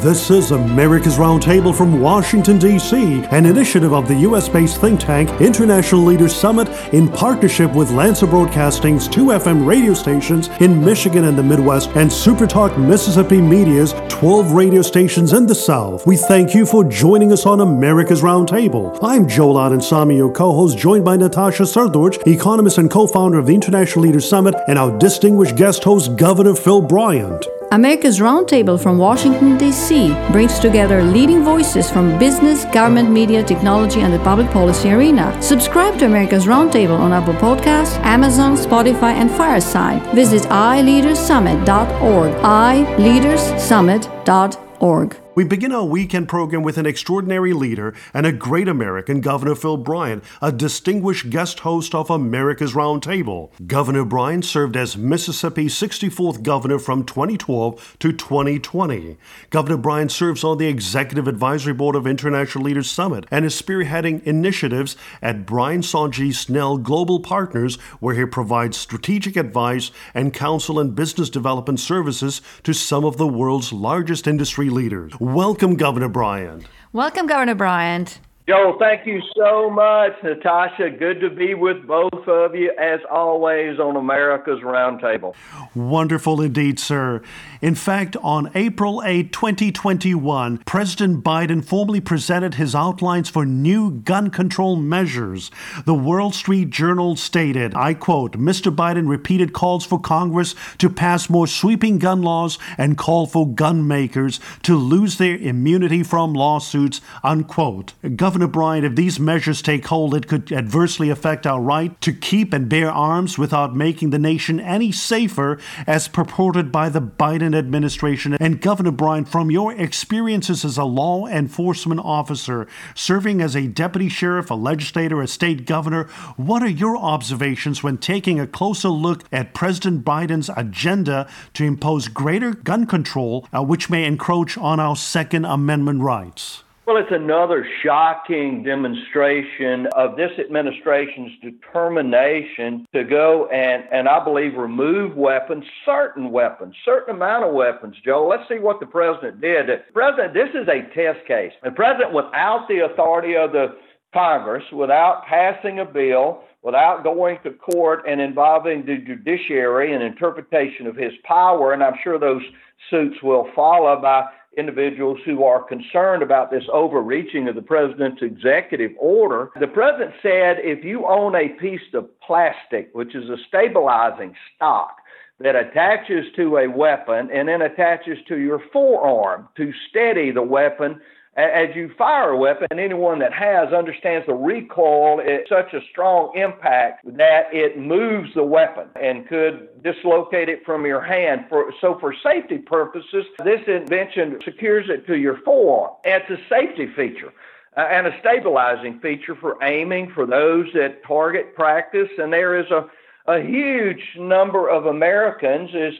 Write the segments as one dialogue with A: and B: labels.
A: This is America's Roundtable from Washington, D.C., an initiative of the U.S. based think tank International Leaders Summit in partnership with Lanser Broadcasting's two FM radio stations in Michigan and the Midwest and Supertalk Mississippi Media's 12 radio stations in the South. We thank you for joining us on America's Roundtable. I'm Joel Samy, your co host, joined by Natasha Srdoc, economist and co founder of the International Leaders Summit, and our distinguished guest host, Governor Phil Bryant.
B: America's Roundtable from Washington, D.C. brings together leading voices from business, government, media, technology, and the public policy arena. Subscribe to America's Roundtable on Apple Podcasts, Amazon, Spotify, and Fireside. Visit iLeadersSummit.org. iLeadersSummit.org.
A: We begin our weekend program with an extraordinary leader and a great American, Governor Phil Bryant, a distinguished guest host of America's Roundtable. Governor Bryant served as Mississippi's 64th governor from 2012 to 2020. Governor Bryant serves on the Executive Advisory Board of International Leaders Summit and is spearheading initiatives at Brian Sonji Snell Global Partners, where he provides strategic advice and counsel and business development services to some of the world's largest industry leaders. Welcome, Governor Bryant.
B: Welcome, Governor Bryant.
C: Joel, thank you so much, Natasha. Good to be with both of you, as always, on America's Roundtable.
A: Wonderful indeed, sir. In fact, on April 8, 2021, President Biden formally presented his outlines for new gun control measures. The Wall Street Journal stated, I quote, Mr. Biden repeated calls for Congress to pass more sweeping gun laws and call for gun makers to lose their immunity from lawsuits, unquote. Governor Bryant, if these measures take hold, it could adversely affect our right to keep and bear arms without making the nation any safer, as purported by the Biden Biden administration. And Governor Bryant, from your experiences as a law enforcement officer, serving as a deputy sheriff, a legislator, a state governor, what are your observations when taking a closer look at President Biden's agenda to impose greater gun control, uh, which may encroach on our Second Amendment rights?
C: Well, it's another shocking demonstration of this administration's determination to go and, and I believe, remove weapons, certain weapons, certain amount of weapons. Joe, let's see what the president did. The president, this is a test case. The president, without the authority of the Congress, without passing a bill, without going to court and involving the judiciary and interpretation of his power, and I'm sure those suits will follow by individuals who are concerned about this overreaching of the president's executive order. The president said if you own a piece of plastic, which is a stabilizing stock, that attaches to a weapon and then attaches to your forearm to steady the weapon as you fire a weapon, anyone that has understands the recoil is such a strong impact that it moves the weapon and could dislocate it from your hand. For, so, for safety purposes, this invention secures it to your forearm. It's a safety feature. Uh, and a stabilizing feature for aiming for those that target practice. And there is a, a huge number of Americans is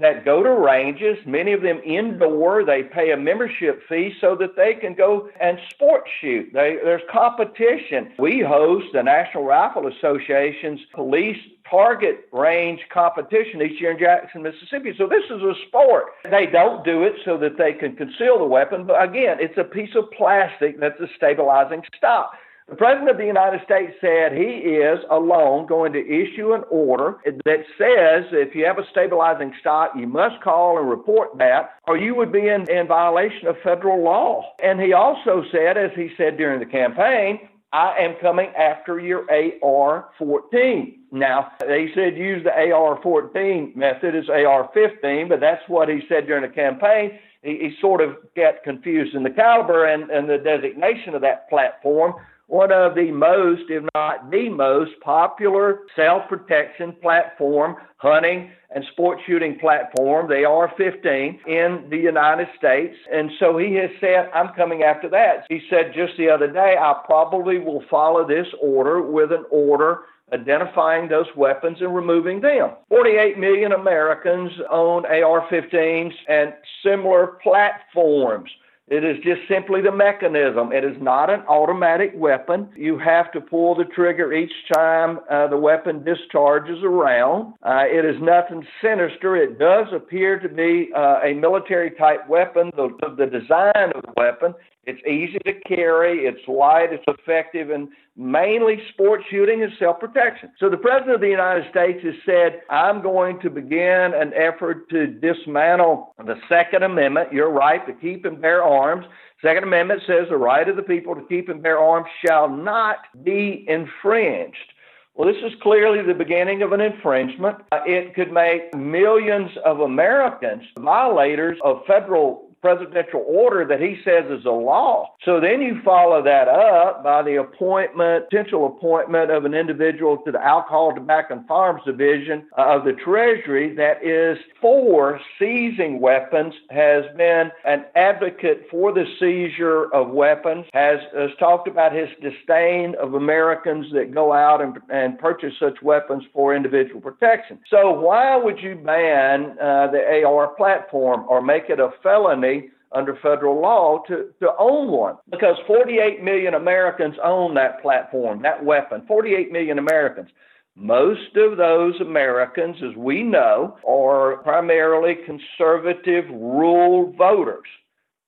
C: that go to ranges, many of them indoor. They pay a membership fee so that they can go and sport shoot. They, there's competition. We host the National Rifle Association's police target range competition each year in Jackson, Mississippi. So this is a sport. They don't do it so that they can conceal the weapon, but again, it's a piece of plastic that's a stabilizing stock. The President of the United States said he is alone going to issue an order that says if you have a stabilizing stock, you must call and report that, or you would be in, in violation of federal law. And he also said, as he said during the campaign, I am coming after your AR 14. Now, they said use the AR 14 method as AR 15, but that's what he said during the campaign. He, he sort of got confused in the caliber and, and the designation of that platform one of the most, if not the most popular self protection platform, hunting and sport shooting platform, the AR 15 in the United States. And so he has said, I'm coming after that. He said just the other day, I probably will follow this order with an order identifying those weapons and removing them. 48 million Americans own AR 15s and similar platforms. It is just simply the mechanism. It is not an automatic weapon. You have to pull the trigger each time uh, the weapon discharges around. Uh, it is nothing sinister. It does appear to be uh, a military type weapon. The, the design of the weapon it's easy to carry, it's light, it's effective, and mainly sports shooting and self protection. So the President of the United States has said, I'm going to begin an effort to dismantle the Second Amendment. You're right, to keep and bear arms. Second Amendment says the right of the people to keep and bear arms shall not be infringed. Well, this is clearly the beginning of an infringement. It could make millions of Americans violators of federal presidential order that he says is a law. So then you follow that up by the appointment, potential appointment of an individual to the Alcohol, Tobacco, and Firearms Division of the Treasury that is for seizing weapons, has been an advocate for the seizure of weapons, has, has talked about his disdain of Americans that go out and, and purchase such weapons for individual protection. So why would you ban uh, the AR platform or make it a felony? Under federal law to, to own one because 48 million Americans own that platform, that weapon. 48 million Americans. Most of those Americans, as we know, are primarily conservative rural voters,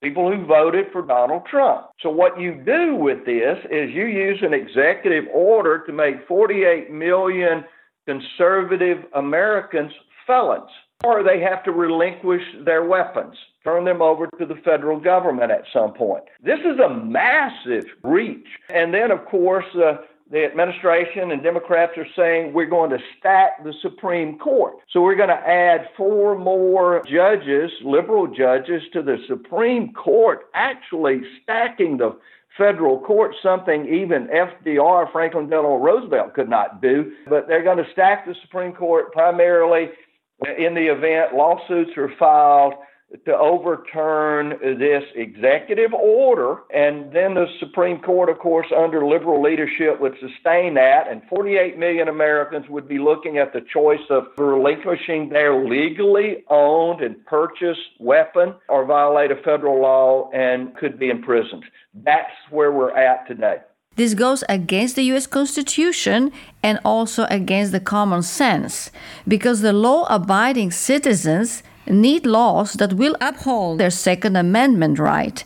C: people who voted for Donald Trump. So, what you do with this is you use an executive order to make 48 million conservative Americans felons or they have to relinquish their weapons, turn them over to the federal government at some point. This is a massive reach. And then, of course, uh, the administration and Democrats are saying we're going to stack the Supreme Court. So we're going to add four more judges, liberal judges, to the Supreme Court, actually stacking the federal court, something even FDR, Franklin Delano Roosevelt, could not do. But they're going to stack the Supreme Court primarily in the event lawsuits are filed to overturn this executive order, and then the Supreme Court, of course, under liberal leadership, would sustain that, and 48 million Americans would be looking at the choice of relinquishing their legally owned and purchased weapon or violate a federal law and could be imprisoned. That's where we're at today.
B: This goes against the US Constitution and also against the common sense because the law abiding citizens need laws that will uphold their Second Amendment right.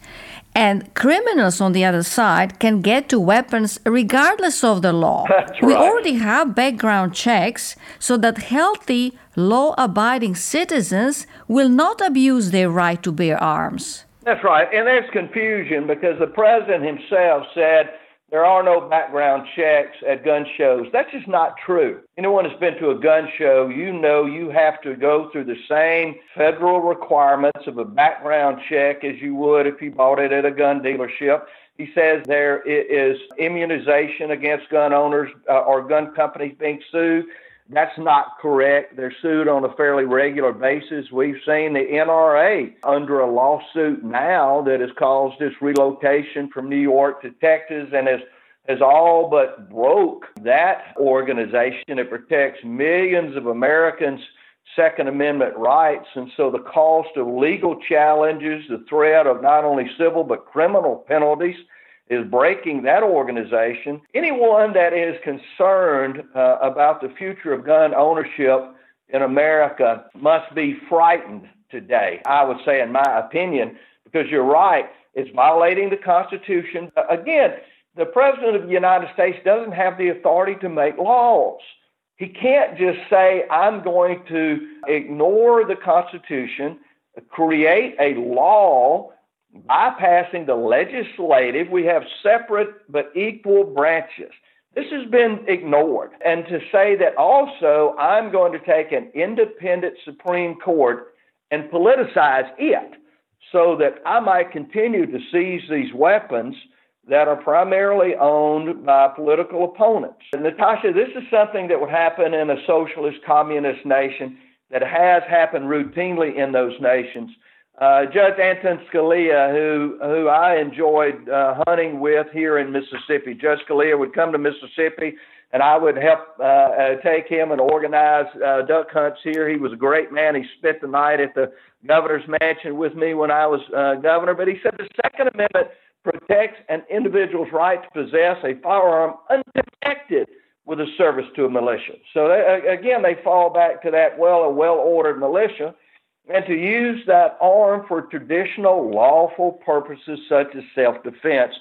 B: And criminals on the other side can get to weapons regardless of the law.
C: That's
B: we
C: right.
B: already have background checks so that healthy, law abiding citizens will not abuse their right to bear arms.
C: That's right. And there's confusion because the president himself said there are no background checks at gun shows. That's just not true. Anyone that's been to a gun show, you know you have to go through the same federal requirements of a background check as you would if you bought it at a gun dealership. He says there is immunization against gun owners uh, or gun companies being sued. That's not correct. They're sued on a fairly regular basis. We've seen the NRA under a lawsuit now that has caused this relocation from New York to Texas and has has all but broke that organization. It protects millions of Americans' Second Amendment rights. And so the cost of legal challenges, the threat of not only civil but criminal penalties, is breaking that organization. Anyone that is concerned uh, about the future of gun ownership in America must be frightened today, I would say, in my opinion, because you're right, it's violating the Constitution. Again, the President of the United States doesn't have the authority to make laws. He can't just say, I'm going to ignore the Constitution, create a law bypassing the legislative. We have separate but equal branches. This has been ignored. And to say that also I'm going to take an independent Supreme Court and politicize it so that I might continue to seize these weapons that are primarily owned by political opponents. And Natasha, this is something that would happen in a socialist communist nation that has happened routinely in those nations. Uh, Judge Anton Scalia, who who I enjoyed uh, hunting with here in Mississippi. Judge Scalia would come to Mississippi, and I would help uh, uh, take him and organize uh, duck hunts here. He was a great man. He spent the night at the governor's mansion with me when I was governor. But he said the Second Amendment protects an individual's right to possess a firearm undetected with a service to a militia. So they, again, they fall back to that well, a well-ordered militia and to use that arm for traditional lawful purposes such as self defense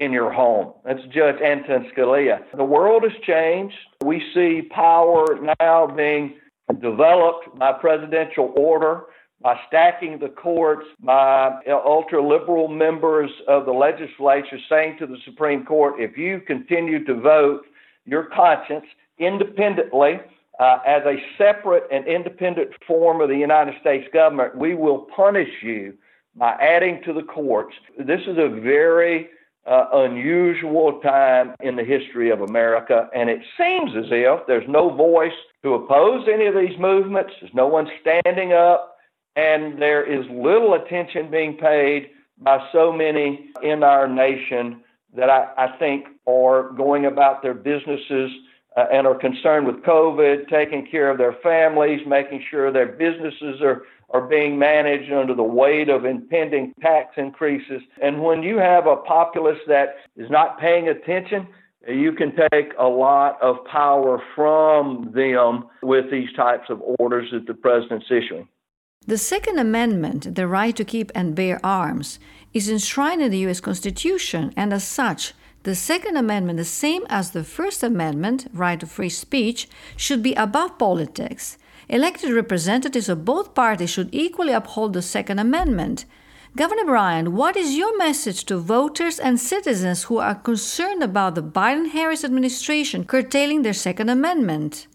C: in your home. That's Judge Anton Scalia. The world has changed. We see power now being developed by presidential order, by stacking the courts, by ultra liberal members of the legislature saying to the Supreme Court, if you continue to vote your conscience independently, uh, as a separate and independent form of the United States government, we will punish you by adding to the courts. This is a very uh, unusual time in the history of America, and it seems as if there's no voice to oppose any of these movements. There's no one standing up, and there is little attention being paid by so many in our nation that I, I think are going about their businesses uh, and are concerned with COVID, taking care of their families, making sure their businesses are, are being managed under the weight of impending tax increases. And when you have a populace that is not paying attention, you can take a lot of power from them with these types of orders that the president's issuing.
B: The Second Amendment, the right to keep and bear arms, is enshrined in the U.S. Constitution, and as such, the Second Amendment, the same as the First Amendment, right to free speech, should be above politics. Elected representatives of both parties should equally uphold the Second Amendment. Governor Bryant, what is your message to voters and citizens who are concerned about the Biden Harris administration curtailing their Second Amendment?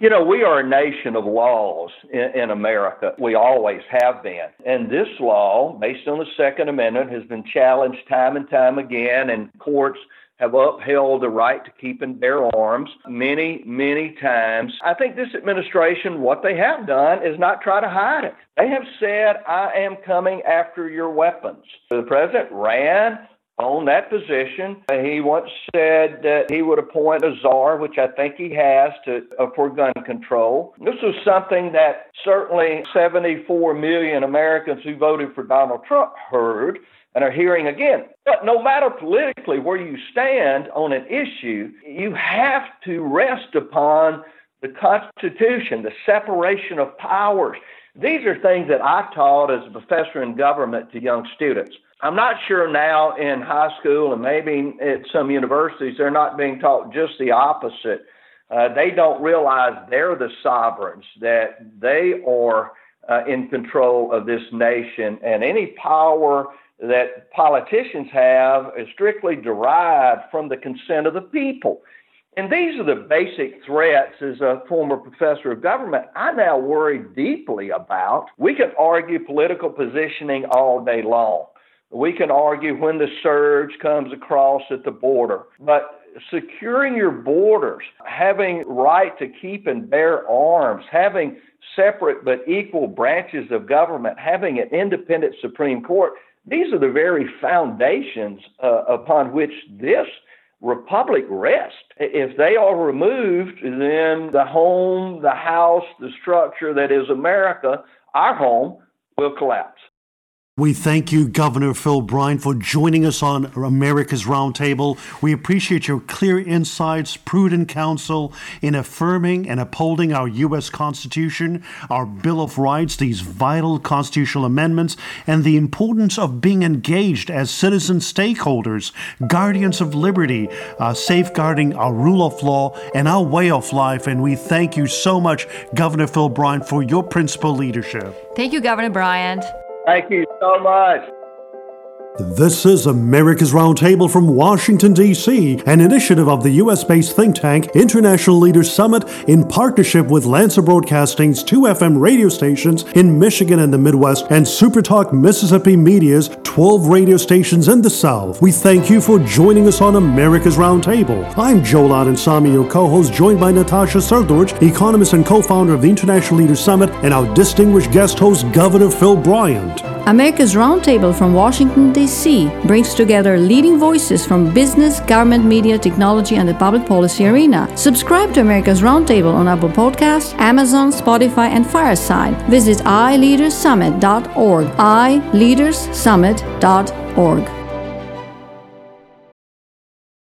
C: You know, we are a nation of laws in, in, America. We always have been. And this law, based on the Second Amendment, has been challenged time and time again, and courts have upheld the right to keep and bear arms many, many times. I think this administration, what they have done is not try to hide it. They have said, I am coming after your weapons. The president ran on that position. He once said that he would appoint a czar, which I think he has, to uh, for gun control. This was something that certainly 74 million Americans who voted for Donald Trump heard and are hearing again. But no matter politically where you stand on an issue, you have to rest upon the Constitution, the separation of powers. These are things that I taught as a professor in government to young students. I'm not sure now in high school and maybe at some universities they're not being taught just the opposite. Uh, they don't realize they're the sovereigns, that they are uh, in control of this nation, and any power that politicians have is strictly derived from the consent of the people. And these are the basic threats as a former professor of government I now worry deeply about. We can argue political positioning all day long. We can argue when the surge comes across at the border, but securing your borders, having right to keep and bear arms, having separate but equal branches of government, having an independent Supreme Court, these are the very foundations uh, upon which this republic rest. If they are removed, then the home, the house, the structure that is America, our home, will collapse.
A: We thank you, Governor Phil Bryant, for joining us on America's Roundtable. We appreciate your clear insights, prudent counsel in affirming and upholding our U.S. Constitution, our Bill of Rights, these vital constitutional amendments, and the importance of being engaged as citizen stakeholders, guardians of liberty, uh, safeguarding our rule of law and our way of life. And we thank you so much, Governor Phil Bryant, for your principal leadership.
B: Thank you, Governor Bryant.
C: Thank you so much.
A: This is America's Roundtable from Washington, D.C., an initiative of the U.S. based think tank International Leaders Summit in partnership with Lanser Broadcasting's two FM radio stations in Michigan and the Midwest and Supertalk Mississippi Media's 12 radio stations in the South. We thank you for joining us on America's Roundtable. I'm Joel Samy, your co host, joined by Natasha Srdoc, economist and co founder of the International Leaders Summit, and our distinguished guest host, Governor Phil Bryant.
B: America's Roundtable from Washington, D.C. brings together leading voices from business, government, media, technology, and the public policy arena. Subscribe to America's Roundtable on Apple Podcasts, Amazon, Spotify, and Fireside. Visit iLeadersSummit.org. iLeadersSummit.org.